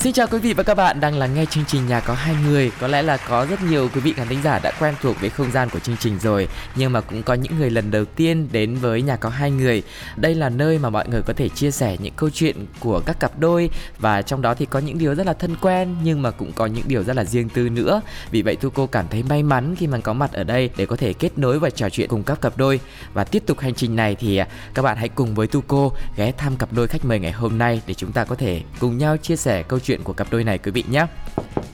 Xin chào quý vị và các bạn đang lắng nghe chương trình Nhà có hai người. Có lẽ là có rất nhiều quý vị khán thính giả đã quen thuộc với không gian của chương trình rồi, nhưng mà cũng có những người lần đầu tiên đến với Nhà có hai người. Đây là nơi mà mọi người có thể chia sẻ những câu chuyện của các cặp đôi và trong đó thì có những điều rất là thân quen nhưng mà cũng có những điều rất là riêng tư nữa. Vì vậy Thu cô cảm thấy may mắn khi mà có mặt ở đây để có thể kết nối và trò chuyện cùng các cặp đôi và tiếp tục hành trình này thì à, các bạn hãy cùng với Tu cô ghé thăm cặp đôi khách mời ngày hôm nay để chúng ta có thể cùng nhau chia sẻ câu chuyện chuyện của cặp đôi này quý vị nhé.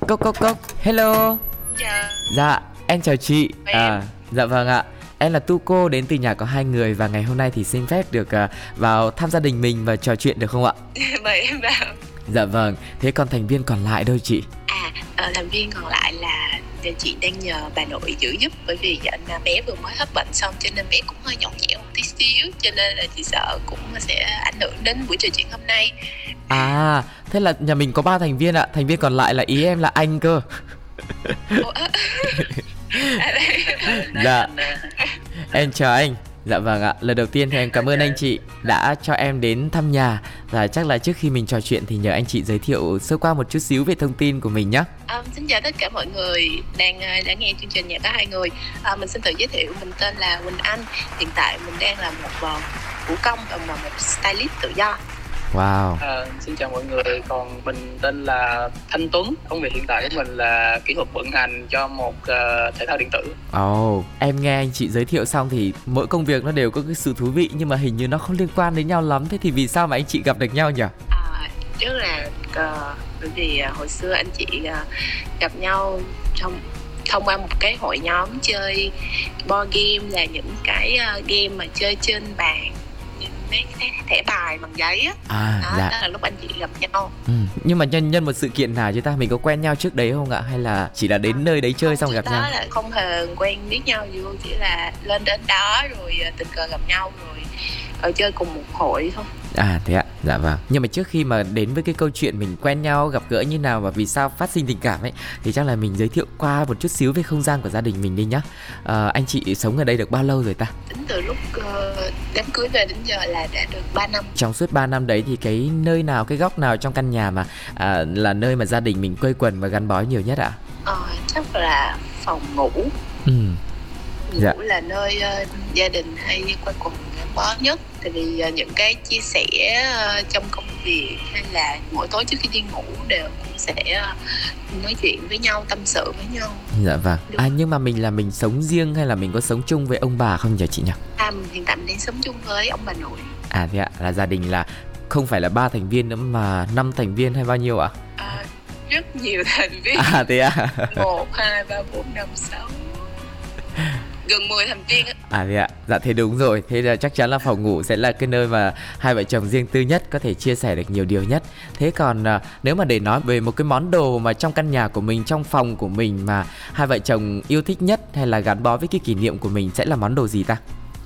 Cốc cốc cốc. Hello. Dạ. Dạ em chào chị. À dạ vâng ạ. Em là tu cô đến từ nhà có hai người và ngày hôm nay thì xin phép được uh, vào thăm gia đình mình và trò chuyện được không ạ? Mời em vào. Dạ vâng. Thế còn thành viên còn lại đâu chị? À uh, thành viên còn lại là chị đang nhờ bà nội giữ giúp bởi vì anh bé vừa mới hết bệnh xong cho nên bé cũng hơi nhõng nhẽo một tí xíu cho nên là chị sợ cũng sẽ ảnh hưởng đến buổi trò chuyện hôm nay à thế là nhà mình có ba thành viên ạ. Thành viên còn lại là ý em là anh cơ. Dạ. Em chào anh. Dạ vâng ạ, lần đầu tiên thì em cảm ơn anh chị đã cho em đến thăm nhà. Và chắc là trước khi mình trò chuyện thì nhờ anh chị giới thiệu sơ qua một chút xíu về thông tin của mình nhé um, Xin chào tất cả mọi người đang uh, đã nghe chương trình Nhà có hai người. Uh, Mình xin tự giới thiệu, mình tên là Quỳnh Anh. Hiện tại mình đang là một vũ công và một stylist tự do Wow. À, xin chào mọi người, còn mình tên là Thanh Tuấn. Công việc hiện tại của mình là kỹ thuật vận hành cho một uh, thể thao điện tử. Ồ, oh, em nghe anh chị giới thiệu xong thì mỗi công việc nó đều có cái sự thú vị nhưng mà hình như nó không liên quan đến nhau lắm. Thế thì vì sao mà anh chị gặp được nhau nhỉ? À, trước là uh, bởi vì uh, hồi xưa anh chị uh, gặp nhau trong thông qua một cái hội nhóm chơi board game là những cái uh, game mà chơi trên bàn mấy cái thẻ bài bằng giấy á. À đó, dạ. đó là lúc anh chị gặp nhau. Ừ. nhưng mà nhân nhân một sự kiện nào chứ ta? Mình có quen nhau trước đấy không ạ? Hay là chỉ là đến à, nơi đấy chơi xong gặp nhau? là không hề quen biết nhau luôn chỉ là lên đến đó rồi à, tình cờ gặp nhau rồi ở chơi cùng một hội thôi À thế ạ, dạ vâng. Nhưng mà trước khi mà đến với cái câu chuyện mình quen nhau, gặp gỡ như nào và vì sao phát sinh tình cảm ấy thì chắc là mình giới thiệu qua một chút xíu về không gian của gia đình mình đi nhá. À, anh chị sống ở đây được bao lâu rồi ta? Tính từ lúc uh, đám cưới về đến giờ là đã được 3 năm. Trong suốt 3 năm đấy thì cái nơi nào, cái góc nào trong căn nhà mà à, là nơi mà gia đình mình quây quần và gắn bó nhiều nhất ạ? Ờ, chắc là phòng ngủ. Ừ. Ngủ dạ. là nơi uh, gia đình hay quây quần bó nhất tại vì uh, những cái chia sẻ uh, trong công việc hay là mỗi tối trước khi đi ngủ đều cũng sẽ uh, nói chuyện với nhau tâm sự với nhau. Dạ vâng. À nhưng mà mình là mình sống riêng hay là mình có sống chung với ông bà không nhỉ chị nhỉ? À hiện tại mình đang sống chung với ông bà nội. À thế ạ. Là gia đình là không phải là ba thành viên nữa mà năm thành viên hay bao nhiêu ạ? À, rất nhiều thành viên. À thế ạ. Một hai ba bốn năm sáu gần 10 thành viên À thế ạ, dạ thế đúng rồi. Thế là chắc chắn là phòng ngủ sẽ là cái nơi mà hai vợ chồng riêng tư nhất Có thể chia sẻ được nhiều điều nhất. Thế còn à, nếu mà để nói về một cái món đồ mà trong căn nhà của mình, trong phòng của mình Mà hai vợ chồng yêu thích nhất hay là gắn bó với cái kỷ niệm của mình Sẽ là món đồ gì ta?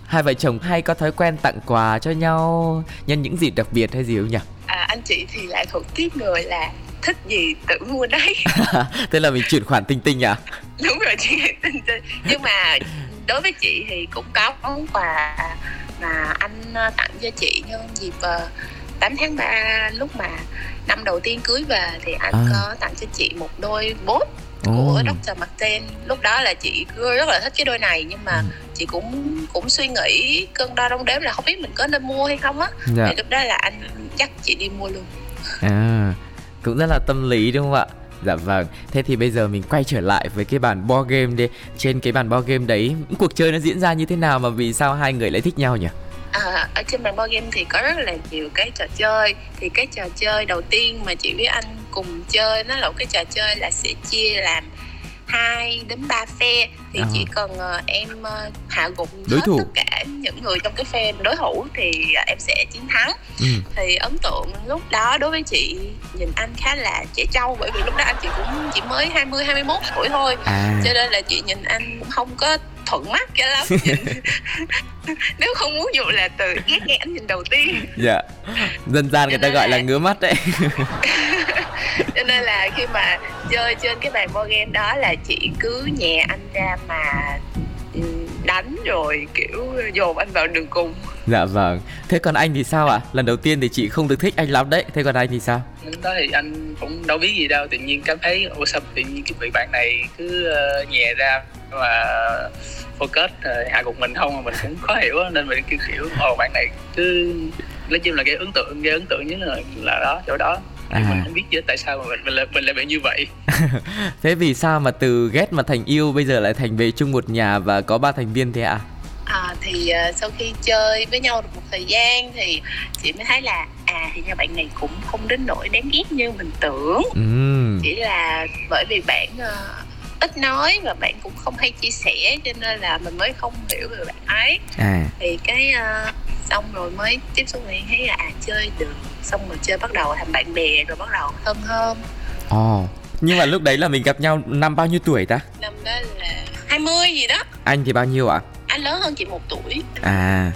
Hai vợ chồng hay có thói quen tặng quà cho nhau nhân những dịp đặc biệt hay gì không nhỉ? À, anh chị thì lại thuộc tiếp người là thích gì tự mua đấy. Thế là mình chuyển khoản tinh tinh à đúng rồi chị tinh tinh. Nhưng mà đối với chị thì cũng có món quà mà anh ờ, tặng cho chị nhân dịp 8 ờ, tháng 3 lúc mà năm đầu tiên cưới về thì anh à. có tặng cho chị một đôi bốt của. Dr. Martin lúc đó là chị rất là thích cái đôi này nhưng mà ừ. chị cũng cũng suy nghĩ cân đo đong đếm là không biết mình có nên mua hay không á dạ. thì lúc đó là anh dắt chị đi mua luôn à cũng rất là tâm lý đúng không ạ Dạ vâng, thế thì bây giờ mình quay trở lại với cái bàn board game đi. Trên cái bàn board game đấy, cuộc chơi nó diễn ra như thế nào mà vì sao hai người lại thích nhau nhỉ? À, ở trên bàn board game thì có rất là nhiều cái trò chơi. Thì cái trò chơi đầu tiên mà chị với anh cùng chơi Nó là một cái trò chơi là sẽ chia làm 2 đến 3 phe thì à. chỉ cần uh, em uh, hạ gục đối hết thủ. tất cả những người trong cái phe đối thủ thì uh, em sẽ chiến thắng ừ. thì ấn tượng lúc đó đối với chị nhìn anh khá là trẻ trâu bởi vì lúc đó anh chị cũng chỉ mới 20 21 tuổi thôi à. cho nên là chị nhìn anh không có thuận mắt cho lắm nếu không muốn dùng là từ ghét nghe ánh nhìn đầu tiên dạ dân gian người ta gọi là ngứa mắt đấy nên là khi mà chơi trên cái bàn board game đó là chị cứ nhẹ anh ra mà ừ, đánh rồi kiểu dồn anh vào đường cùng. Dạ vâng. Thế còn anh thì sao ạ? Lần đầu tiên thì chị không được thích anh lắm đấy. Thế còn anh thì sao? Lúc đó thì anh cũng đâu biết gì đâu. Tự nhiên cảm thấy ủa sao tự nhiên cái vị bạn này cứ uh, nhẹ ra và focus uh, hạ gục mình không mà mình cũng khó hiểu nên mình kiểu kiểu ồ bạn này cứ nói chung là cái ấn tượng cái ấn tượng nhất là là đó chỗ đó à. mình không biết chứ tại sao mà mình mình lại mình lại bị như vậy thế vì sao mà từ ghét mà thành yêu bây giờ lại thành về chung một nhà và có ba thành viên thế ạ à? à, thì uh, sau khi chơi với nhau được một thời gian thì chị mới thấy là à thì nhà bạn này cũng không đến nỗi đáng ghét như mình tưởng ừ. chỉ là bởi vì bạn uh, ít nói và bạn cũng không hay chia sẻ cho nên là mình mới không hiểu về bạn ấy à. thì cái uh, xong rồi mới tiếp xúc với thấy là à chơi được xong rồi chơi bắt đầu thành bạn bè rồi bắt đầu thân hơn ồ oh. nhưng mà lúc đấy là mình gặp nhau năm bao nhiêu tuổi ta năm đó là 20 gì đó anh thì bao nhiêu ạ à? anh lớn hơn chị một tuổi à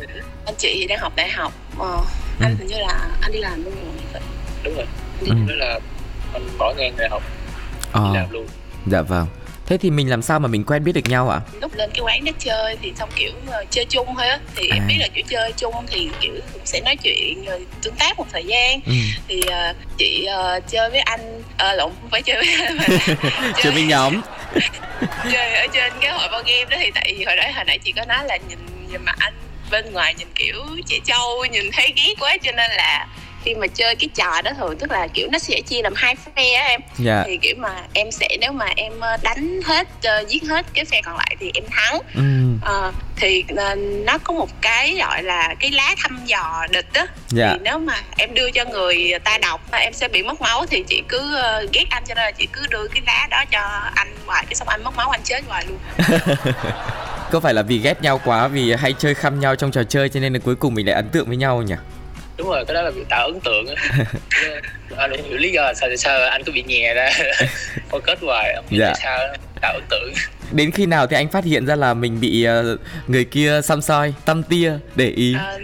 anh chị thì đang học đại học ờ, anh ừ. hình như là anh đi làm luôn rồi đúng rồi ừ. đó là anh bỏ ngang đại học ờ. đi làm luôn dạ vâng thế thì mình làm sao mà mình quen biết được nhau ạ à? lúc lên cái quán đó chơi thì xong kiểu uh, chơi chung thôi á thì à. em biết là kiểu chơi chung thì kiểu cũng sẽ nói chuyện rồi tương tác một thời gian ừ. thì uh, chị uh, chơi với anh uh, lộn không phải chơi với mà chơi, với nhóm chơi ở trên cái hội bao game đó thì tại vì hồi đó hồi nãy chị có nói là nhìn nhìn mặt anh bên ngoài nhìn kiểu trẻ trâu nhìn thấy ghét quá cho nên là khi mà chơi cái trò đó thường tức là kiểu nó sẽ chia làm hai phe á em yeah. Dạ. thì kiểu mà em sẽ nếu mà em ờ, đánh hết uh, giết hết cái phe còn lại thì em thắng mm. uh, thì uh, nó có một cái gọi là cái lá thăm dò địch đó yeah. Dạ. thì nếu mà em đưa cho người ta đọc mà em sẽ bị mất máu thì chị cứ uh, ghét anh cho nên là chị cứ đưa cái lá đó cho anh ngoài cái xong anh mất máu anh chết ngoài luôn có phải là vì ghét nhau quá vì hay chơi khăm nhau trong trò chơi cho nên là cuối cùng mình lại ấn tượng với nhau nhỉ đúng rồi cái đó là bị tạo ấn tượng anh không hiểu lý do sao sao anh cứ bị nhè ra. Kết hoài không biết dạ. sao tạo ấn tượng. Đến khi nào thì anh phát hiện ra là mình bị uh, người kia xăm soi tâm tia để ý? À,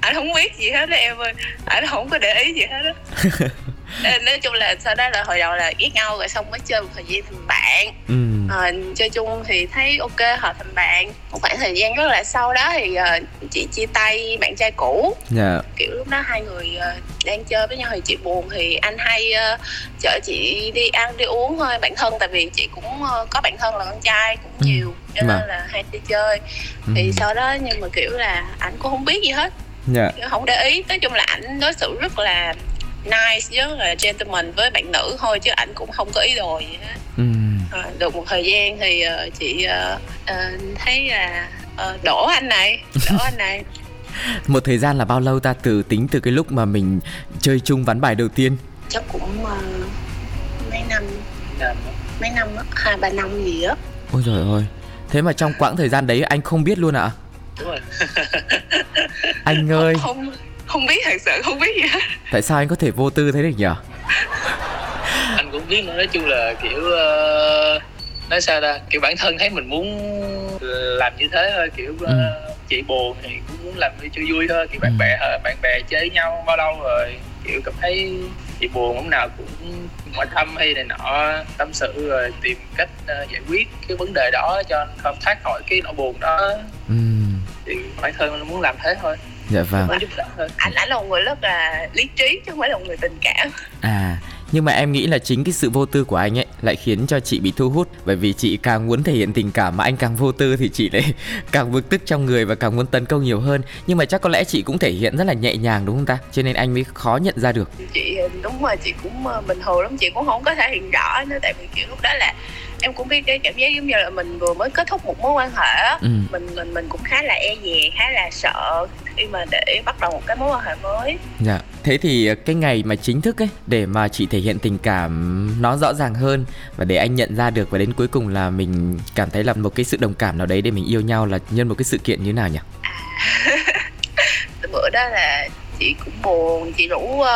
anh không biết gì hết đó em ơi. Anh không có để ý gì hết á nói chung là sau đó là hồi đầu là ghét nhau rồi xong mới chơi một thời gian thành bạn ừ. à, chơi chung thì thấy ok hợp thành bạn một khoảng thời gian rất là sau đó thì uh, chị chia tay bạn trai cũ yeah. Dạ. kiểu lúc đó hai người uh, đang chơi với nhau thì chị buồn thì anh hay uh, chở chị đi ăn đi uống thôi bản thân tại vì chị cũng uh, có bạn thân là con trai cũng ừ. nhiều cho nên mà. là hay đi chơi ừ. thì sau đó nhưng mà kiểu là anh cũng không biết gì hết yeah. Dạ. không để ý nói chung là ảnh đối xử rất là nice rất là gentleman với bạn nữ thôi chứ ảnh cũng không có ý đồ gì hết. Ừ. à, được một thời gian thì uh, chị uh, uh, thấy là uh, đổ anh này đổ anh này. Một thời gian là bao lâu ta? Từ tính từ cái lúc mà mình chơi chung ván bài đầu tiên? Chắc cũng uh, mấy năm. Mấy năm hai ba năm gì á. Ôi trời ơi. Thế mà trong quãng thời gian đấy anh không biết luôn ạ? À? đúng rồi. Anh ơi. Không không biết thật sự không biết gì hết tại sao anh có thể vô tư thế được nhỉ anh cũng biết nói chung là kiểu uh, nói sao ta kiểu bản thân thấy mình muốn làm như thế thôi kiểu uh, ừ. chị buồn thì cũng muốn làm cho vui thôi kiểu bạn ừ. bè bạn bè chơi nhau bao lâu rồi kiểu cảm thấy chị buồn lúc nào cũng hỏi thăm hay này nọ tâm sự rồi tìm cách uh, giải quyết cái vấn đề đó cho không thoát khỏi cái nỗi buồn đó ừ. thì bản thân muốn làm thế thôi dạ vâng. Anh anh là một người rất là lý trí chứ không phải là một người tình cảm. À nhưng mà em nghĩ là chính cái sự vô tư của anh ấy lại khiến cho chị bị thu hút. Bởi vì chị càng muốn thể hiện tình cảm mà anh càng vô tư thì chị lại càng bực tức trong người và càng muốn tấn công nhiều hơn. Nhưng mà chắc có lẽ chị cũng thể hiện rất là nhẹ nhàng đúng không ta? Cho nên anh mới khó nhận ra được. Chị đúng rồi chị cũng ờ, bình thường lắm. Chị cũng không có thể hiện rõ nữa. Tại vì kiểu lúc đó là em cũng biết cái cảm giác giống như là mình vừa mới kết thúc một mối quan hệ ừ. mình mình mình cũng khá là e dè khá là sợ khi mà để bắt đầu một cái mối quan hệ mới dạ thế thì cái ngày mà chính thức ấy để mà chị thể hiện tình cảm nó rõ ràng hơn và để anh nhận ra được và đến cuối cùng là mình cảm thấy là một cái sự đồng cảm nào đấy để mình yêu nhau là nhân một cái sự kiện như thế nào nhỉ à, bữa đó là chị cũng buồn chị rủ uh,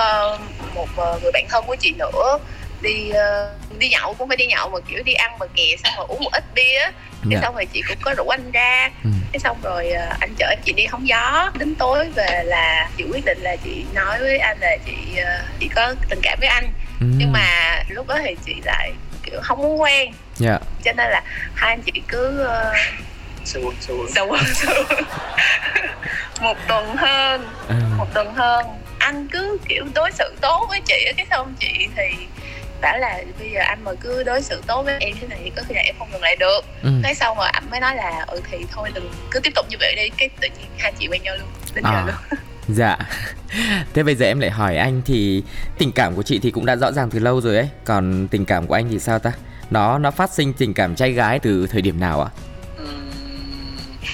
một uh, người bạn thân của chị nữa đi uh, đi nhậu cũng phải đi nhậu mà kiểu đi ăn mà kè xong rồi uống một ít bia cái yeah. xong rồi chị cũng có rủ anh ra ừ. Cái xong rồi uh, anh chở chị đi hóng gió đến tối về là chị quyết định là chị nói với anh là chị uh, chị có tình cảm với anh ừ. nhưng mà lúc đó thì chị lại kiểu không muốn quen yeah. Dạ. cho nên là hai anh chị cứ uh, sâu sâu sâu một tuần hơn ừ. một tuần hơn anh cứ kiểu đối xử tốt với chị cái xong chị thì bảo là bây giờ anh mà cứ đối xử tốt với em thế này thì có khi là em không dừng lại được ừ. cái sau mà anh mới nói là ừ thì thôi đừng cứ tiếp tục như vậy đi cái tự nhiên hai chị quen nhau luôn đến à. giờ luôn Dạ Thế bây giờ em lại hỏi anh thì Tình cảm của chị thì cũng đã rõ ràng từ lâu rồi ấy Còn tình cảm của anh thì sao ta Nó nó phát sinh tình cảm trai gái từ thời điểm nào ạ à?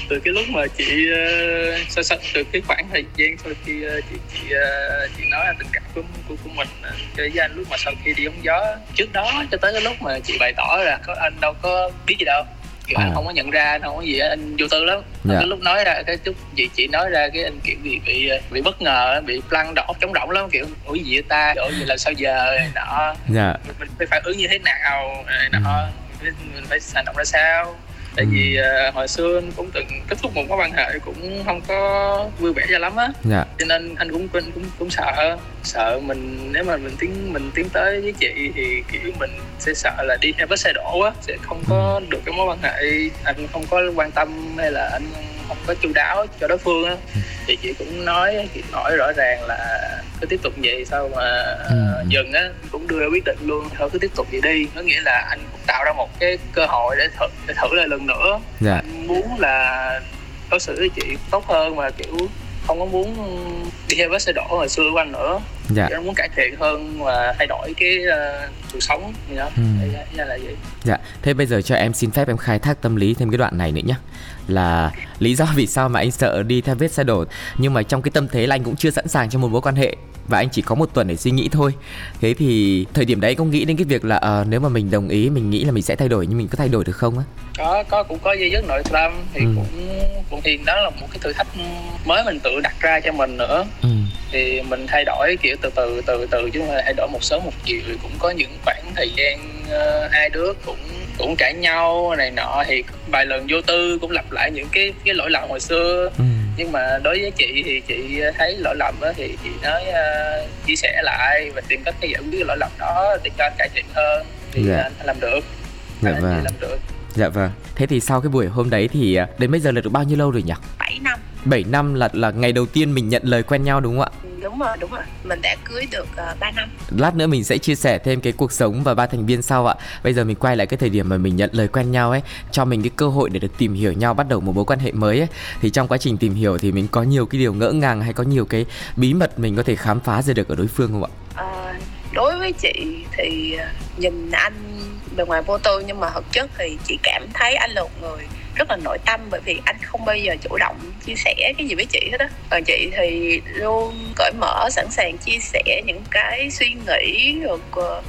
Từ cái lúc mà chị uh, so sánh từ cái khoảng thời gian sau khi uh, chị chị uh, chị nói là tình cảm của của, của mình uh, với anh lúc mà sau khi đi ống gió trước đó cho tới cái lúc mà chị bày tỏ là có anh đâu có biết gì đâu kiểu à. anh không có nhận ra anh không có gì anh vô tư lắm dạ. cái lúc nói ra cái chút chị chị nói ra cái anh kiểu bị bị bị bất ngờ bị lăn đỏ chống động lắm kiểu ủa gì vậy ta ủa gì là sao giờ nọ dạ. mình phải phản ứng như thế nào nọ ừ. mình phải hành động ra sao tại vì uh, hồi xưa anh cũng từng kết thúc một mối quan hệ cũng không có vui vẻ cho lắm á dạ. cho nên anh cũng cũng cũng, cũng sợ sợ mình nếu mà mình tiến mình tiến tới với chị thì kiểu mình sẽ sợ là đi theo vết xe đổ á sẽ không có ừ. được cái mối quan hệ anh không có quan tâm hay là anh không có chu đáo cho đối phương á ừ. thì chị cũng nói chị hỏi rõ ràng là cứ tiếp tục vậy sao mà ừ. dừng á cũng đưa ra quyết định luôn thôi cứ tiếp tục vậy đi có nghĩa là anh cũng tạo ra một cái cơ hội để thử để thử lại lần nữa dạ. anh muốn là đối xử với chị tốt hơn và kiểu không có muốn đi theo vết xe đổ hồi xưa của anh nữa dạ. anh muốn cải thiện hơn và thay đổi cái uh, cuộc sống gì đó. Ừ. Thế là vậy. Dạ. Thế bây giờ cho em xin phép em khai thác tâm lý thêm cái đoạn này nữa nhé là lý do vì sao mà anh sợ đi theo vết xe đổ. Nhưng mà trong cái tâm thế là anh cũng chưa sẵn sàng cho một mối quan hệ. Và anh chỉ có một tuần để suy nghĩ thôi. Thế thì thời điểm đấy có nghĩ đến cái việc là uh, nếu mà mình đồng ý mình nghĩ là mình sẽ thay đổi nhưng mình có thay đổi được không á? Có có cũng có dây dứt nội tâm. Thì ừ. cũng cũng thì đó là một cái thử thách mới mình tự đặt ra cho mình nữa. Ừ. thì mình thay đổi kiểu từ từ từ từ chứ không phải thay đổi một sớm một chiều. Cũng có những khoảng thời gian uh, hai đứa cũng cũng cãi nhau này nọ. Thì vài lần vô tư cũng lặp lại những cái cái lỗi lầm hồi xưa. Ừ. nhưng mà đối với chị thì chị thấy lỗi lầm đó thì chị nói uh, chia sẻ lại và tìm cách giải quyết lỗi lầm đó để cho anh cải thiện hơn. Thì dạ. anh làm được. Dạ vâng. làm được. Dạ vâng. Thế thì sau cái buổi hôm đấy thì đến bây giờ là được bao nhiêu lâu rồi nhỉ? 7 năm 7 năm là là ngày đầu tiên mình nhận lời quen nhau đúng không ạ? Đúng rồi đúng rồi. Mình đã cưới được uh, ờ, 3 năm. Lát nữa mình sẽ chia sẻ thêm cái cuộc sống và ba thành viên sau ạ. Bây giờ mình quay lại cái thời điểm mà mình nhận lời quen nhau ấy cho mình cái cơ hội để được tìm hiểu nhau bắt đầu một mối quan hệ mới ấy. Thì trong quá trình tìm hiểu thì mình có nhiều cái điều ngỡ ngàng hay có nhiều cái bí mật mình có thể khám phá ra được ở đối phương không ạ? À, đối với chị thì ờ, nhìn anh bề ngoài vô tư nhưng mà thực chất thì chị cảm thấy anh là một người rất là nội tâm bởi vì anh không bao giờ chủ động chia sẻ cái gì với chị hết á. Còn chị thì luôn cởi mở sẵn sàng chia sẻ những cái suy nghĩ rồi ờ,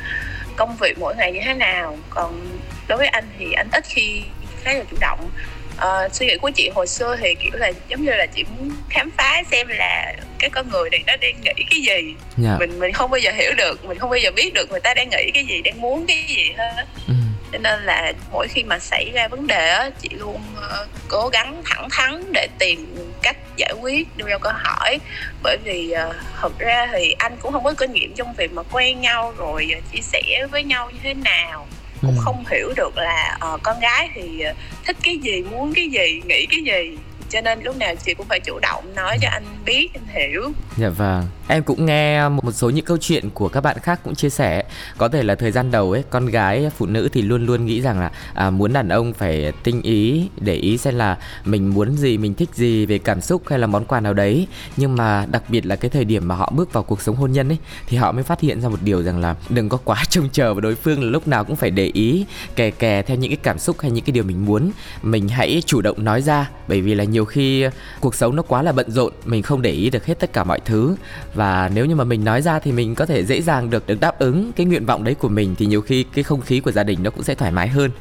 công việc mỗi ngày như thế nào. Còn đối với anh thì anh ít khi khá là chủ động. Uh, suy nghĩ của chị hồi xưa thì kiểu là giống như là chị muốn khám phá xem là cái con người này nó đang nghĩ cái gì. Yeah. Dạ. mình mình không bao giờ hiểu được mình không bao giờ biết được người ta đang nghĩ cái gì đang muốn cái gì hết. Ừ cho nên là mỗi khi mà xảy ra vấn đề á chị luôn uh, cố gắng thẳng thắn để tìm cách giải quyết. Đưa ra câu hỏi bởi vì uh, thật ra thì anh cũng không có kinh nghiệm trong việc mà quen nhau rồi uh, chia sẻ với nhau như thế nào. Cũng ừ. không hiểu được là uh, con gái thì uh, thích cái gì muốn cái gì nghĩ cái gì. Cho nên lúc nào chị cũng phải chủ động nói cho anh biết anh hiểu. Dạ vâng em cũng nghe một số những câu chuyện của các bạn khác cũng chia sẻ. Có thể là thời gian đầu ấy con gái phụ nữ thì luôn luôn nghĩ rằng là à, muốn đàn ông phải tinh ý để ý xem là mình muốn gì mình thích gì về cảm xúc hay là món quà nào đấy. Nhưng mà đặc biệt là cái thời điểm mà họ bước vào cuộc sống hôn nhân ấy thì họ mới phát hiện ra một điều rằng là đừng có quá trông chờ vào đối phương là lúc nào cũng phải để ý kè kè theo những cái cảm xúc hay những cái điều mình muốn. Mình hãy chủ động nói ra bởi vì là nhiều khi cuộc sống nó quá là bận rộn mình không để ý được hết tất cả mọi thứ và nếu như mà mình nói ra thì mình có thể dễ dàng được được đáp ứng cái nguyện vọng đấy của mình thì nhiều khi cái không khí của gia đình nó cũng sẽ thoải mái hơn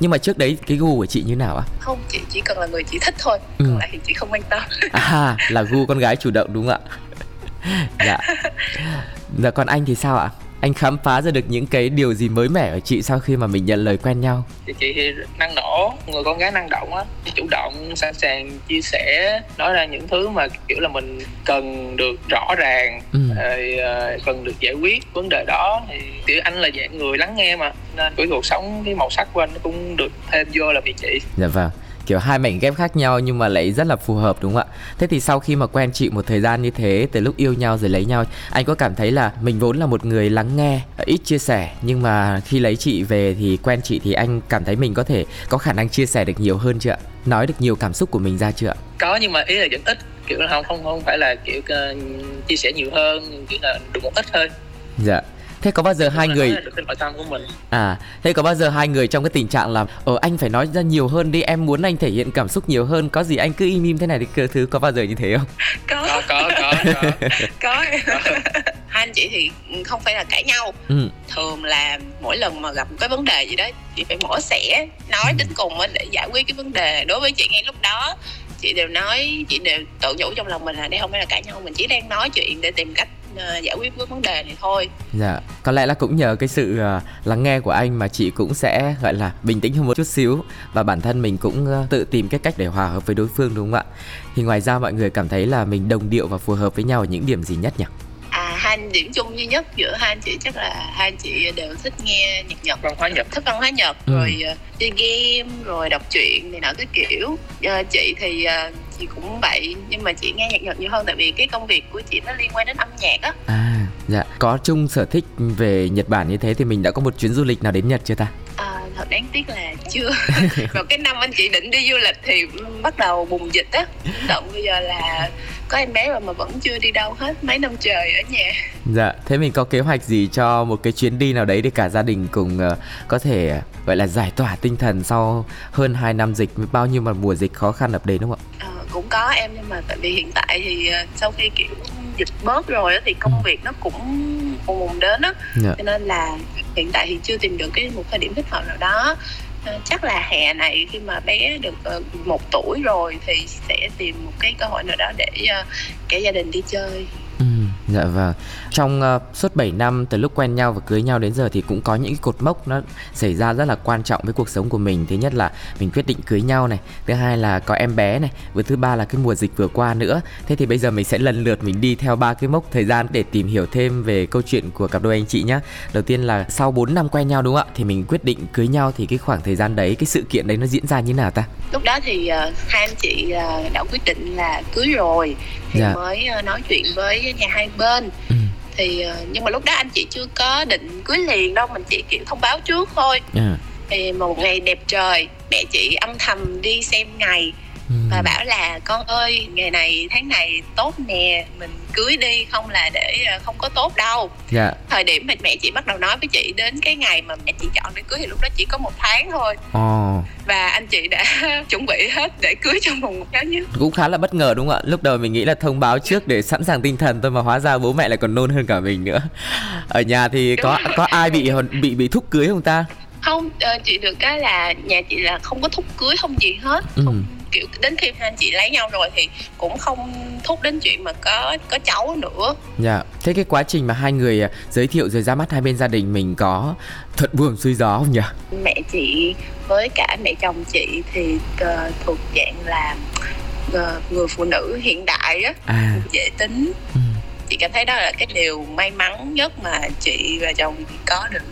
nhưng mà trước đấy cái gu của chị như nào ạ? Không, chị chỉ cần là người chị thích thôi, ừ. còn lại thì chị không quan tâm. À, là gu con gái chủ động đúng không ạ? dạ. Dạ còn anh thì sao ạ? Anh khám phá ra được những cái điều gì mới mẻ ở chị sau khi mà mình nhận lời quen nhau? Thì chị thì năng nổ người con gái năng động á. Chủ động sẵn sàng chia sẻ nói ra những thứ mà kiểu là mình cần được rõ ràng ừ. rồi uh, cần được giải quyết vấn đề đó. Thì kiểu anh là dạng người lắng nghe mà nên cái cuộc sống cái màu sắc của anh cũng được thêm vô là vì chị. Dạ vâng kiểu hai mảnh ghép khác nhau nhưng mà lại rất là phù hợp đúng không ạ? Thế thì sau khi mà quen chị một thời gian như thế từ lúc yêu nhau rồi lấy nhau anh có cảm thấy là mình vốn là một người lắng nghe ít chia sẻ nhưng mà khi lấy chị về thì quen chị thì anh cảm thấy mình có thể có khả năng chia sẻ được nhiều hơn chưa ạ? Nói được nhiều cảm xúc của mình ra chưa ạ? Có nhưng mà ý là vẫn ít kiểu là không không không phải là kiểu uh, chia sẻ nhiều hơn kiểu là được một ít thôi. Dạ thế có bao giờ hai người à thế có bao giờ hai người trong cái tình trạng là ờ anh phải nói ra nhiều hơn đi em muốn anh thể hiện cảm xúc nhiều hơn có gì anh cứ im im thế này thì cơ thứ có bao giờ như thế không? Có. Có có có có, hai anh chị thì không phải là cãi nhau. Ừ. thường là mỗi lần mà gặp một cái vấn đề gì đó chị phải mổ xẻ nói ừ. đến cùng để giải quyết cái vấn đề. Đối với chị ngay lúc đó chị đều nói chị đều tự nhủ trong lòng mình là đây không phải là cãi nhau mình chỉ đang nói chuyện để tìm cách uh, giải quyết cái vấn đề này thôi. Dạ có lẽ là cũng nhờ cái sự uh, lắng nghe của anh mà chị cũng sẽ gọi là bình tĩnh hơn một chút xíu và bản thân mình cũng uh, tự tìm cái cách để hòa hợp với đối phương đúng không ạ? Thì ngoài ra mọi người cảm thấy là mình đồng điệu và phù hợp với nhau ở những điểm gì nhất nhỉ? Hai điểm chung duy nhất giữa hai anh chị chắc là hai anh chị đều thích nghe nhạc nhật. Văn hóa nhật. Thích văn hóa nhật ừ. rồi uh, chơi game rồi đọc truyện này nọ cái kiểu. Uh, chị thì uh, chị cũng vậy nhưng mà chị nghe nhạc nhật nhiều hơn tại vì cái công việc của chị nó liên quan đến âm nhạc á. À dạ. Có chung sở thích về nhật bản như thế thì mình đã có một chuyến du lịch nào đến nhật chưa ta? À, thật đáng tiếc là chưa. Vào cái năm anh chị định đi du lịch thì bắt đầu bùng dịch á. Tận bây giờ là có em bé rồi mà vẫn chưa đi đâu hết mấy năm trời ở nhà. Dạ thế mình có kế hoạch gì cho một cái chuyến đi nào đấy để cả gia đình cùng uh, có thể uh, gọi là giải tỏa tinh thần sau hơn 2 năm dịch? Bao nhiêu mà mùa dịch khó khăn ập đến đúng không ạ? À, cũng có em nhưng mà tại vì hiện tại thì uh, sau khi kiểu dịch bớt rồi thì công ừ. việc nó cũng ùn đến á dạ. cho nên là hiện tại thì chưa tìm được cái một thời điểm thích hợp nào đó Ờ, chắc là hè này khi mà bé được uh, một tuổi rồi thì sẽ tìm một cái cơ hội nào đó để cả gia đình đi chơi dạ vâng. Trong uh, suốt 7 năm từ lúc quen nhau và cưới nhau đến giờ thì cũng có những cái cột mốc nó xảy ra rất là quan trọng với cuộc sống của mình. Thứ nhất là mình quyết định cưới nhau này thứ hai là có em bé này và thứ ba là cái mùa dịch vừa qua nữa. Thế thì bây giờ mình sẽ lần lượt mình đi theo ba cái mốc thời gian để tìm hiểu thêm về câu chuyện của cặp đôi anh chị nhé đầu tiên là sau 4 năm quen nhau đúng không ạ? Thì mình quyết định cưới nhau thì cái khoảng thời gian đấy cái sự kiện đấy nó diễn ra như nào ta? Lúc đó thì uh, hai anh chị uh, đã quyết định là cưới rồi. Thì dạ. mới uh, nói chuyện với nhà hai bên. Ừ. Thì ờ, nhưng mà lúc đó anh chị chưa có định cưới liền đâu mình chỉ kiểu thông báo trước thôi. À. thì một ngày đẹp trời mẹ chị âm thầm đi xem ngày và bảo là con ơi ngày này tháng này tốt nè mình cưới đi không là để ờ, không có tốt đâu dạ. thời điểm mà mẹ chị bắt đầu nói với chị đến cái ngày mà mẹ chị chọn để cưới thì lúc đó chỉ có một tháng thôi oh. và anh chị đã chuẩn bị hết để cưới trong vòng một tháng nhất cũng khá là bất ngờ đúng không ạ lúc đầu mình nghĩ là thông báo trước để sẵn sàng tinh thần thôi mà hóa ra bố mẹ lại còn nôn hơn cả mình nữa ở nhà thì đúng có rồi. có ai bị bị bị thúc cưới không ta không uh, chị được cái là nhà chị là không có thúc cưới không gì hết ừ. không kiểu đến khi hai anh chị lấy nhau rồi thì cũng không thúc đến chuyện mà có có cháu nữa. Dạ thế cái quá trình mà hai người à, giới thiệu rồi ra mắt hai bên gia đình mình có thuận buồm xuôi gió không nhỉ? Mẹ chị với cả mẹ chồng chị thì uh, thuộc dạng là uh, người phụ nữ hiện đại á à. dễ tính. Ừ. chị cảm thấy đó là cái điều may mắn nhất mà chị và chồng có được.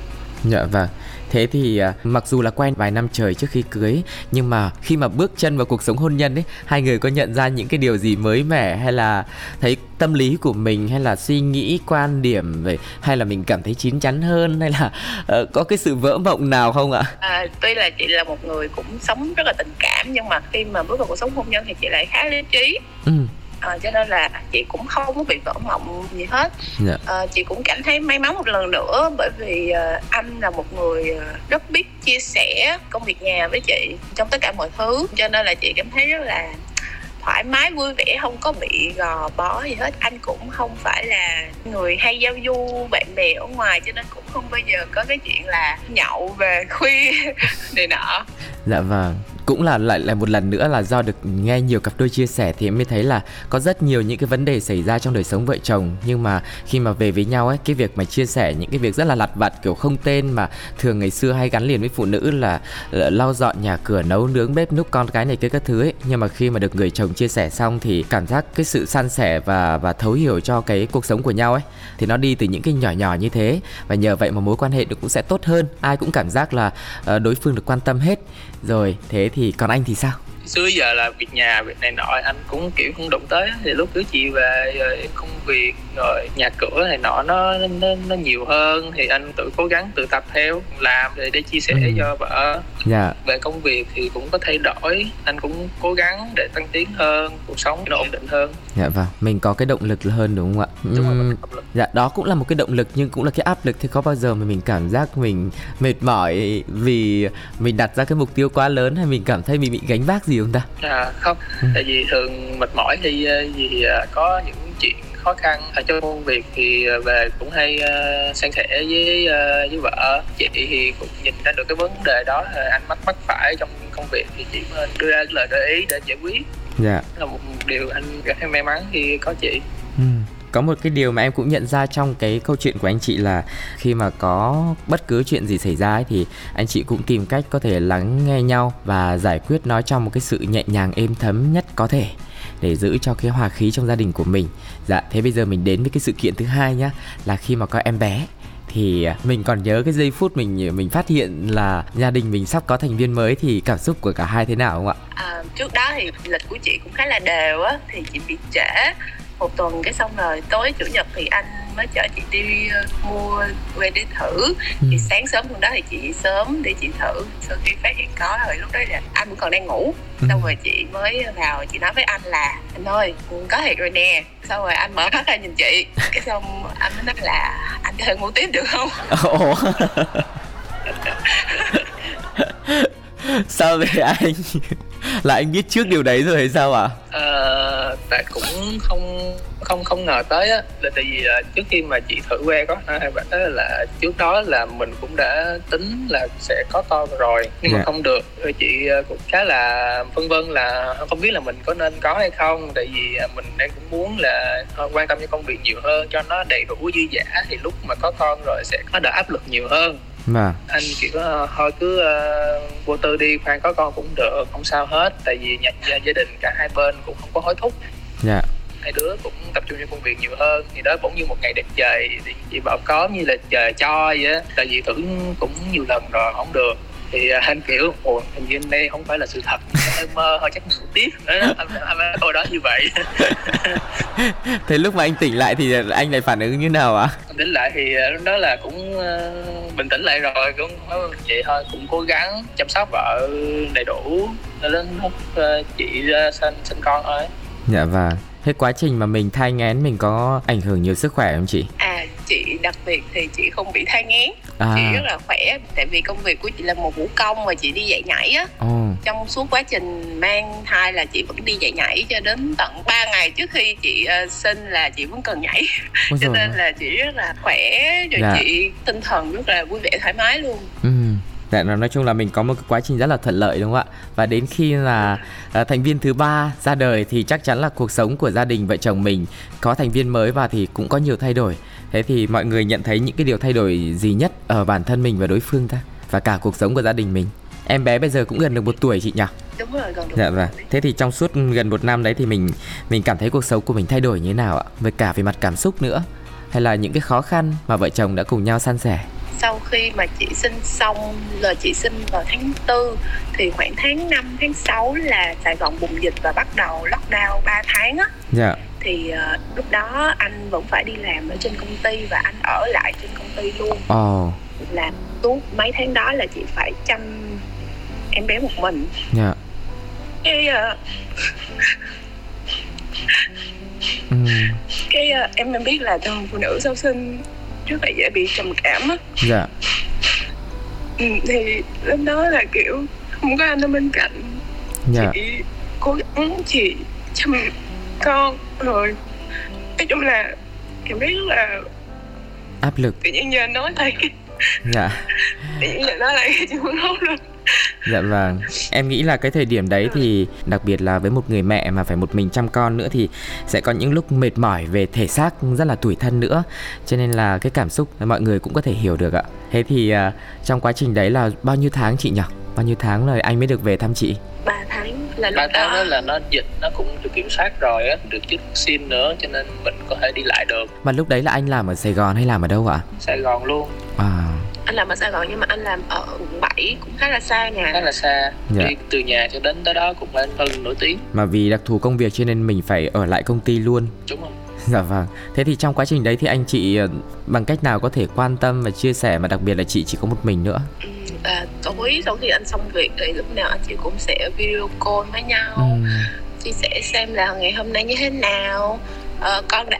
Dạ vâng Thế thì à, mặc dù là quen vài năm trời trước khi cưới nhưng mà khi mà bước chân vào cuộc sống hôn nhân ấy, hai người có nhận ra những cái điều gì mới mẻ hay là thấy tâm lý của mình hay là suy nghĩ quan điểm về hay là mình cảm thấy chín chắn hơn hay là uh, có cái sự vỡ mộng nào không ạ? À, tuy là chị là một người cũng sống rất là tình cảm nhưng mà khi mà bước vào cuộc sống hôn nhân thì chị lại khá lý trí. Ừ à, cho nên là chị cũng không có bị vỡ mộng gì hết yeah. Dạ. à, chị cũng cảm thấy may mắn một lần nữa bởi vì à, anh là một người rất biết chia sẻ công việc nhà với chị trong tất cả mọi thứ cho nên là chị cảm thấy rất là thoải mái vui vẻ không có bị gò bó gì hết anh cũng không phải là người hay giao du bạn bè ở ngoài cho nên cũng không bao giờ có cái chuyện là nhậu về khuya này nọ dạ vâng cũng là lại lại một lần nữa là do được nghe nhiều cặp đôi chia sẻ thì em mới thấy là có rất nhiều những cái vấn đề xảy ra trong đời sống vợ chồng. Nhưng mà khi mà về với nhau ấy cái việc mà chia sẻ những cái việc rất là lặt vặt kiểu không tên mà thường ngày xưa hay gắn liền với phụ nữ là, là lau dọn nhà cửa nấu nướng bếp núc con cái này kia các thứ ấy. Nhưng mà khi mà được người chồng chia sẻ xong thì cảm giác cái sự san sẻ và và thấu hiểu cho cái cuộc sống của nhau ấy thì nó đi từ những cái nhỏ nhỏ như thế. Và nhờ vậy mà mối quan hệ cũng sẽ tốt hơn. Ai cũng cảm giác là ờ, đối phương được quan tâm hết rồi thế thì còn anh thì sao? Xưa giờ là việc nhà việc này nọ anh cũng kiểu không động tới thì lúc cưới chị về rồi công việc rồi nhà cửa này nọ nó nó, nó nhiều hơn. Thì anh tự cố gắng tự tập theo làm để để chia sẻ ừ. cho vợ. Dạ. về công việc thì cũng có thay đổi. Anh cũng cố gắng để tăng tiến hơn cuộc sống nó ổn định hơn. Dạ vâng mình có cái động lực hơn đúng không ạ? Đúng uhm, rồi, dạ đó cũng là một cái động lực nhưng cũng là cái áp lực. Thì có bao giờ mà mình cảm giác mình mệt mỏi vì mình đặt ra cái mục tiêu quá lớn hay mình cảm thấy mình bị gánh vác gì không ta? À không. Ừ. tại vì thường mệt mỏi thì ờ, vì ờ, có những chuyện khó khăn. Ở trong công việc thì ờ, về cũng hay uh, san sẻ với uh, với vợ. Chị thì cũng nhìn ra được cái vấn đề đó anh mắc mắc phải trong công việc thì chị đưa ra lời gợi ý để giải quyết. Dạ. Là một điều anh rất là may mắn khi có chị có một cái điều mà em cũng nhận ra trong cái câu chuyện của anh chị là khi mà có bất cứ chuyện gì xảy ra ấy, thì anh chị cũng tìm cách có thể lắng nghe nhau và giải quyết nó trong một cái sự nhẹ nhàng êm thấm nhất có thể để giữ cho cái hòa khí trong gia đình của mình dạ thế bây giờ mình đến với cái sự kiện thứ hai nhá là khi mà có em bé thì mình còn nhớ cái giây phút mình mình phát hiện là gia đình mình sắp có thành viên mới thì cảm xúc của cả hai thế nào không ạ? À, trước đó thì lịch của chị cũng khá là đều á thì chị bị trễ một tuần cái xong rồi tối chủ nhật thì anh mới chở chị đi uh, mua que để thử. Ừ. thì sáng sớm hôm đó thì chị sớm để chị thử. Sau khi phát hiện có rồi lúc đó là anh còn đang ngủ. Ừ. xong rồi chị mới vào chị nói với anh là anh ơi có thiệt rồi nè. Xong rồi anh mở mắt ra nhìn chị. Cái xong anh mới nói là anh có thể ngủ tiếp được không? Ủa sao vậy anh là anh biết trước điều đấy rồi hay sao ạ à? ờ, tại cũng không không không ngờ tới á là tại vì uh, trước khi mà chị thử que có hai bạn đó là trước đó là mình cũng đã tính là sẽ có con rồi nhưng yeah. mà dạ. không được rồi chị uh, cũng khá là phân vân là không biết là mình có nên có hay không tại vì mình đang cũng muốn là quan tâm cho công việc nhiều hơn cho nó đầy đủ dư giả thì lúc mà có con rồi sẽ có đỡ áp lực nhiều hơn mà anh kiểu uh, thôi cứ uh, vô tư đi khoan có con cũng được không sao hết. Tại vì nhà, gia, gia đình cả hai bên cũng không có hối thúc. Dạ. Yeah. hai đứa cũng tập trung cho công việc nhiều hơn. Thì đó cũng như một ngày đẹp trời. Thì chị bảo có như là trời cho vậy á. Tại vì thử cũng nhiều lần rồi không được thì uh, anh kiểu ồ hình như đây không phải là sự thật. Em mơ hơi chắc ngủ tiếp. Anh anh hồi đó như vậy. Thế lúc mà anh tỉnh lại thì anh lại phản ứng như nào ạ? À? tỉnh lại thì lúc đó là cũng uh, bình tĩnh lại rồi cũng vậy thôi cũng cố gắng chăm sóc vợ đầy đủ. Đến lúc uh, chị uh, sinh sinh con thôi dạ vâng thế quá trình mà mình thai ngén mình có ảnh hưởng nhiều sức khỏe không chị à chị đặc biệt thì chị không bị thai ngén à. chị rất là khỏe tại vì công việc của chị là một vũ công và chị đi dạy nhảy á oh. trong suốt quá trình mang thai là chị vẫn đi dạy nhảy cho đến tận 3 ngày trước khi chị uh, sinh là chị vẫn cần nhảy Ôi cho nên là chị rất là khỏe rồi dạ. chị tinh thần rất là vui vẻ thoải mái luôn ừ. Dạ, nói chung là mình có một cái quá trình rất là thuận lợi đúng không ạ? Và đến khi là uh, thành viên thứ ba ra đời thì chắc chắn là cuộc sống của gia đình vợ chồng mình có thành viên mới vào thì cũng có nhiều thay đổi. Thế thì mọi người nhận thấy những cái điều thay đổi gì nhất ở bản thân mình và đối phương ta và cả cuộc sống của gia đình mình. Em bé bây giờ cũng gần được một tuổi chị nhỉ? Đúng rồi, gần được. Dạ vâng. Thế thì trong suốt gần một năm đấy thì mình mình cảm thấy cuộc sống của mình thay đổi như thế nào ạ? Về cả về mặt cảm xúc nữa hay là những cái khó khăn mà vợ chồng đã cùng nhau san sẻ? Sau khi mà chị sinh xong là chị sinh vào tháng 4 thì khoảng tháng 5 tháng 6 là Sài Gòn bùng dịch và bắt đầu lockdown 3 tháng á. Dạ. Thì uh, lúc đó anh vẫn phải đi làm ở trên công ty và anh ở lại trên công ty luôn. Ồ. Oh. Làm suốt mấy tháng đó là chị phải chăm em bé một mình. Dạ. Cái uh, cái uh, em em biết là thường phụ nữ sau sinh rất là dễ bị trầm cảm á. Dạ. Ừ, thì lúc đó là kiểu không có anh ở bên cạnh. Dạ. chị cố gắng chị chăm con rồi. Nói chung là em biết rất là áp lực. tự nhiên giờ nói lại. Dạ. Tự nhiên giờ nói lại chị muốn khóc luôn dạ vâng. Em nghĩ là cái thời điểm đấy thì đặc biệt là với một người mẹ mà phải một mình chăm con nữa thì sẽ có những lúc mệt mỏi về thể xác rất là tủi thân nữa. Cho nên là cái cảm xúc mọi người cũng có thể hiểu được ạ. Thế thì uh, trong quá trình đấy là bao nhiêu tháng chị nhỉ? Bao nhiêu tháng rồi anh mới được về thăm chị? 3 tháng là lúc ba tháng đó đó. là nó dịch nó cũng được kiểm soát rồi á được chích vaccine nữa cho nên mình có thể đi lại được. Mà lúc đấy là anh làm ở sài gòn hay làm ở đâu ạ? Sài gòn luôn. À. Anh làm ở Sài Gòn nhưng mà anh làm ở quận 7 cũng khá là xa nhà khá là xa. Dạ. đi từ nhà cho đến tới đó cũng phải hơn nửa tiếng. Mà vì đặc thù công việc cho nên mình phải ở lại công ty luôn. Đúng không Dạ vâng. Thế thì trong quá trình đấy thì anh chị ờ, bằng cách nào có thể quan tâm và chia sẻ mà đặc biệt là chị chỉ có một mình nữa. Ừ, và tối sau khi anh xong việc thì lúc nào anh chị cũng sẽ video call với nhau Ừm, chia sẻ xem là ngày hôm nay như thế nào Ờ, con đã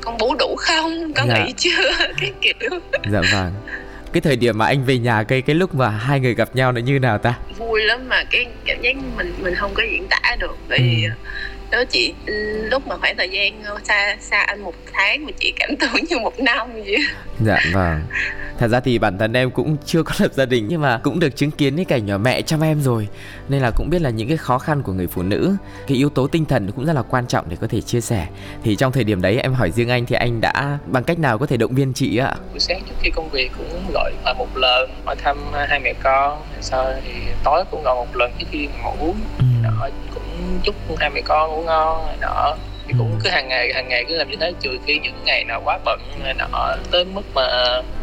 con bú đủ không con Dạ. nghỉ chưa cái kiểu Dạ vâng. Cái thời điểm mà anh về nhà cái cái lúc mà hai người gặp nhau nó như nào ta? vui lắm mà cái cảm giác mình mình không có diễn tả được bởi vì Ừ. đó chị ừ, lúc mà khoảng thời gian xa xa anh một tháng mà chị cảm tưởng như một năm vậy Dạ vâng. Thật ra thì bản thân em cũng chưa có lập gia đình nhưng mà cũng được chứng kiến cái cảnh nhỏ mẹ chăm em rồi. Nên là cũng biết là những cái khó khăn của người phụ nữ Cái yếu tố tinh thần cũng rất là quan trọng để có thể chia sẻ. Thì trong thời điểm đấy em hỏi riêng anh thì anh đã bằng cách nào có thể động viên chị ạ? buổi sáng trước khi công việc cũng gọi hỏi một lần hỏi thăm hai mẹ con. Sau thì tối cũng gọi một lần trước khi ngủ. Ừm, nọ cũng chúc hai mẹ con ngủ ngon này nọ. Thì cũng Ừ. cứ hàng ngày hàng ngày cứ làm như thế trừ khi những ngày nào quá bận này nọ tới mức mà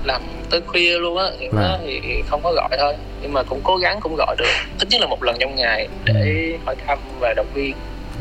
làm tới khuya luôn á thì, Vâng. thì không có gọi thôi. Nhưng mà cũng cố gắng cũng gọi được ít nhất là một lần trong ngày để hỏi thăm và động viên.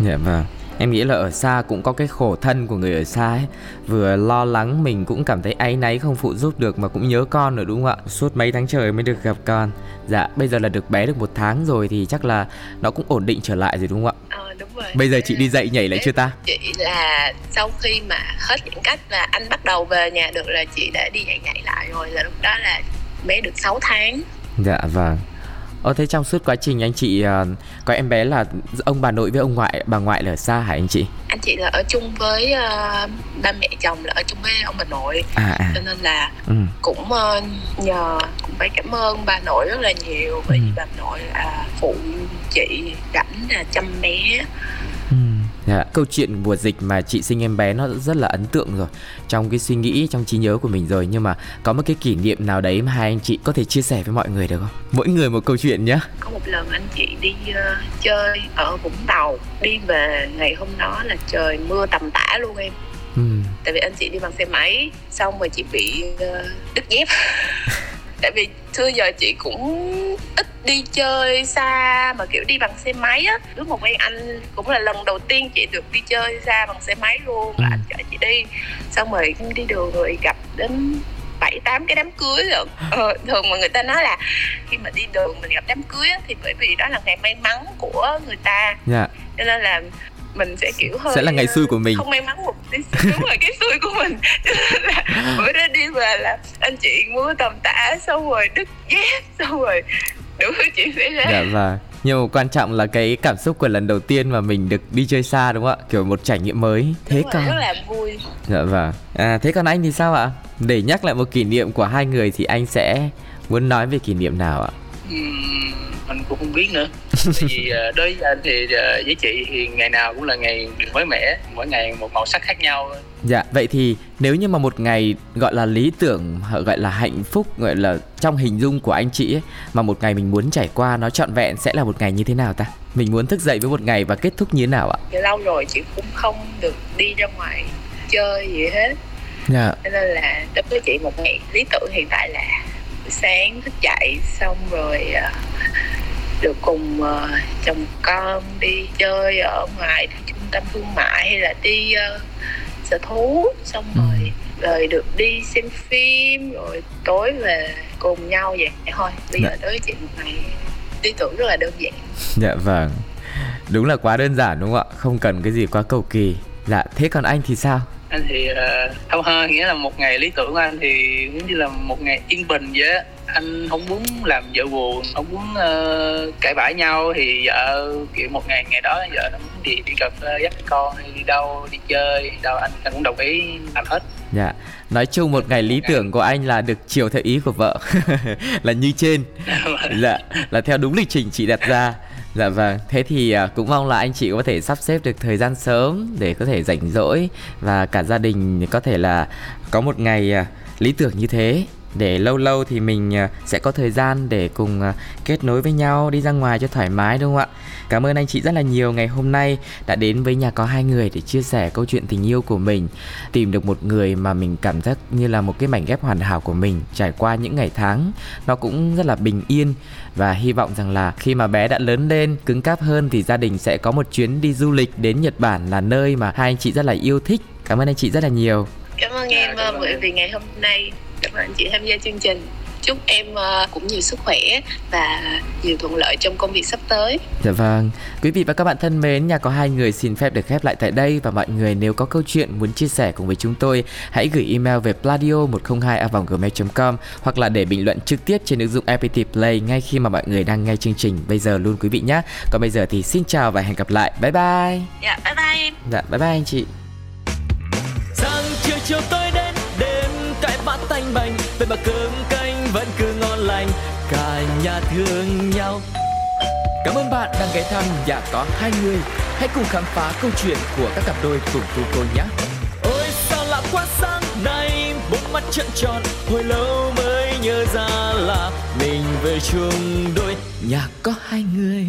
Dạ vâng Em nghĩ là ở xa cũng có cái khổ thân của người ở xa ấy. Vừa lo lắng mình cũng cảm thấy áy náy không phụ giúp được Mà cũng nhớ con nữa đúng không ạ? Suốt mấy tháng trời mới được gặp con. Dạ bây giờ là được bé được một tháng rồi Thì chắc là nó cũng ổn định trở lại rồi đúng không ạ? Ờ đúng rồi. Bây giờ chị đi dậy nhảy lại chưa ta? chị là sau khi mà hết giãn cách và anh bắt đầu về nhà được là chị đã đi dạy nhảy lại rồi. Là lúc đó là bé được 6 tháng. Dạ vâng Ờ thế trong suốt quá trình anh chị ờ, có em bé là ông bà nội với ông ngoại bà ngoại là ở xa hả anh chị? anh chị là ở chung với ờ, ba mẹ chồng là ở chung với ông bà nội À à. cho nên là Ừ. cũng ờ, nhờ cũng phải cảm ơn bà nội rất là nhiều bởi vì Ừ. bà nội là phụ chị rảnh là chăm bé. Dạ. Câu chuyện mùa dịch mà chị sinh em bé nó rất là ấn tượng rồi Trong cái suy nghĩ, trong trí nhớ của mình rồi Nhưng mà có một cái kỷ niệm nào đấy mà hai anh chị có thể chia sẻ với mọi người được không? Mỗi người một câu chuyện nhé có một lần anh chị đi ờ, chơi ở Vũng Tàu đi về ngày hôm đó là trời mưa tầm tã luôn em ừ. tại vì anh chị đi bằng xe máy xong rồi chị bị ờ, đứt dép tại vì xưa giờ chị cũng ít đi chơi xa mà kiểu đi bằng xe máy á lúc một quen anh cũng là lần đầu tiên chị được đi chơi xa bằng xe máy luôn là Ừ. anh chở chị đi xong rồi đi đường rồi gặp đến bảy tám cái đám cưới rồi ờ, thường mà người ta nói là khi mà đi đường mình gặp đám cưới á, thì bởi vì đó là ngày may mắn của người ta Dạ. cho nên là mình sẽ kiểu hơi Sẽ là ngày ờ, xui của mình. không may mắn một tí đúng rồi cái xui của mình cho nên là bữa đó đi về là anh chị mưa tầm tã xong rồi đứt dép xong rồi đủ thứ chuyện xảy ra Dạ và nhưng mà quan trọng là cái cảm xúc của lần đầu tiên mà mình được đi chơi xa đúng không ạ? Kiểu một trải nghiệm mới. Thế Đúng rồi, còn rất là vui Dạ vâng. À thế còn anh thì sao ạ? Để nhắc lại một kỷ niệm của hai người thì anh sẽ muốn nói về kỷ niệm nào ạ? Ừm, anh cũng không biết nữa tại vì ờ, đối với anh thì ờ, với chị thì ngày nào cũng là ngày mới mẻ mỗi ngày một màu sắc khác nhau Dạ, vậy thì nếu như mà một ngày gọi là lý tưởng, gọi là hạnh phúc, gọi là trong hình dung của anh chị ấy, mà một ngày mình muốn trải qua nó trọn vẹn sẽ là một ngày như thế nào ta? Mình muốn thức dậy với một ngày và kết thúc như thế nào ạ? Lâu rồi chị cũng không được đi ra ngoài chơi gì hết Dạ, cho nên là đối với chị một ngày lý tưởng hiện tại là buổi sáng thức dậy xong rồi ờ, được cùng ờ, chồng con đi chơi ở ngoài trung tâm thương mại hay là đi ờ, sở thú xong Ừ. rồi rồi được đi xem phim rồi tối về cùng nhau vậy thôi bây giờ Dạ. đối với chị một ngày lý tưởng rất là đơn giản dạ vâng. Đúng là quá đơn giản đúng không ạ? Không cần cái gì quá cầu kỳ. Dạ, thế còn anh thì sao? Anh thì uh, không hơn nghĩa là một ngày lý tưởng của anh thì giống như là một ngày yên bình vậy á. Anh không muốn làm vợ buồn không muốn ờ, cãi vã nhau thì vợ kiểu một ngày ngày đó vợ nó muốn đi đi cà phê dắt con hay đi đâu đi chơi đâu anh anh cũng đồng ý làm hết. Dạ, nói chung một ngày lý tưởng của anh là được chiều theo ý của vợ. Là như trên. Dạ, là theo đúng lịch trình chị đặt ra. Dạ vâng, thế thì à, cũng mong là anh chị có thể sắp xếp được thời gian sớm để có thể rảnh rỗi và cả gia đình có thể là có một ngày à, lý tưởng như thế để lâu lâu thì mình ờ, sẽ có thời gian để cùng ờ, kết nối với nhau, đi ra ngoài cho thoải mái, đúng không ạ? Cảm ơn anh chị rất là nhiều. Ngày hôm nay đã đến với nhà có hai người để chia sẻ câu chuyện tình yêu của mình, tìm được một người mà mình cảm giác như là một cái mảnh ghép hoàn hảo của mình trải qua những ngày tháng. Nó cũng rất là bình yên và hy vọng rằng là khi mà bé đã lớn lên, cứng cáp hơn thì gia đình sẽ có một chuyến đi du lịch đến Nhật Bản là nơi mà hai anh chị rất là yêu thích. Cảm ơn anh chị rất là nhiều. Cảm ơn em ờ, bởi vì ngày hôm nay cảm ơn chị tham gia chương trình chúc em ờ, cũng nhiều sức khỏe và nhiều thuận lợi trong công việc sắp tới. Dạ vâng. Quý vị và các bạn thân mến, nhà có hai người xin phép được khép lại tại đây và mọi người nếu có câu chuyện muốn chia sẻ cùng với chúng tôi, hãy gửi email về pladio 102 gmail com hoặc là để bình luận trực tiếp trên ứng dụng FPT Play ngay khi mà mọi người đang nghe chương trình bây giờ luôn quý vị nhé. Còn bây giờ thì xin chào và hẹn gặp lại. Bye bye. Dạ, bye bye em. Dạ, bye bye anh chị. Sáng chiều chiều tới mà cơm canh vẫn cứ ngon lành, cả nhà thương nhau Cảm ơn bạn đang ghé thăm nhà có hai người. Hãy cùng khám phá câu chuyện của các cặp đôi cùng cô cô nhé. ôi sao lạ quá sáng nay bốn mắt trận tròn, hồi lâu mới nhớ ra là mình về chung đôi Nhà có hai người.